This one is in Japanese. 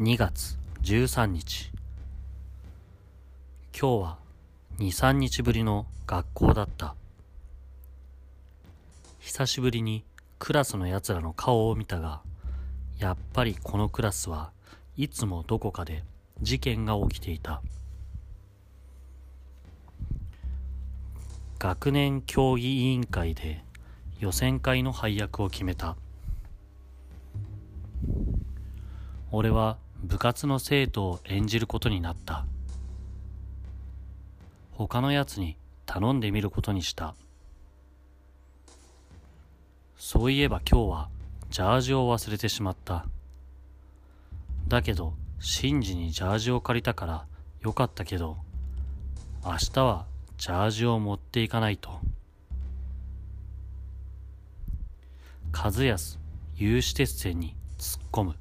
2月13日。今日は2、3日ぶりの学校だった。久しぶりにクラスの奴らの顔を見たがやっぱりこのクラスはいつもどこかで事件が起きていた。学年協議委員会で予選会の配役を決めた。俺は部活の生徒を演じることになった。他のやつに頼んでみることにした。そういえば今日はジャージを忘れてしまった。だけどシンジにジャージを借りたからよかったけど明日はジャージを持っていかないと。和康有刺鉄線に突っ込む。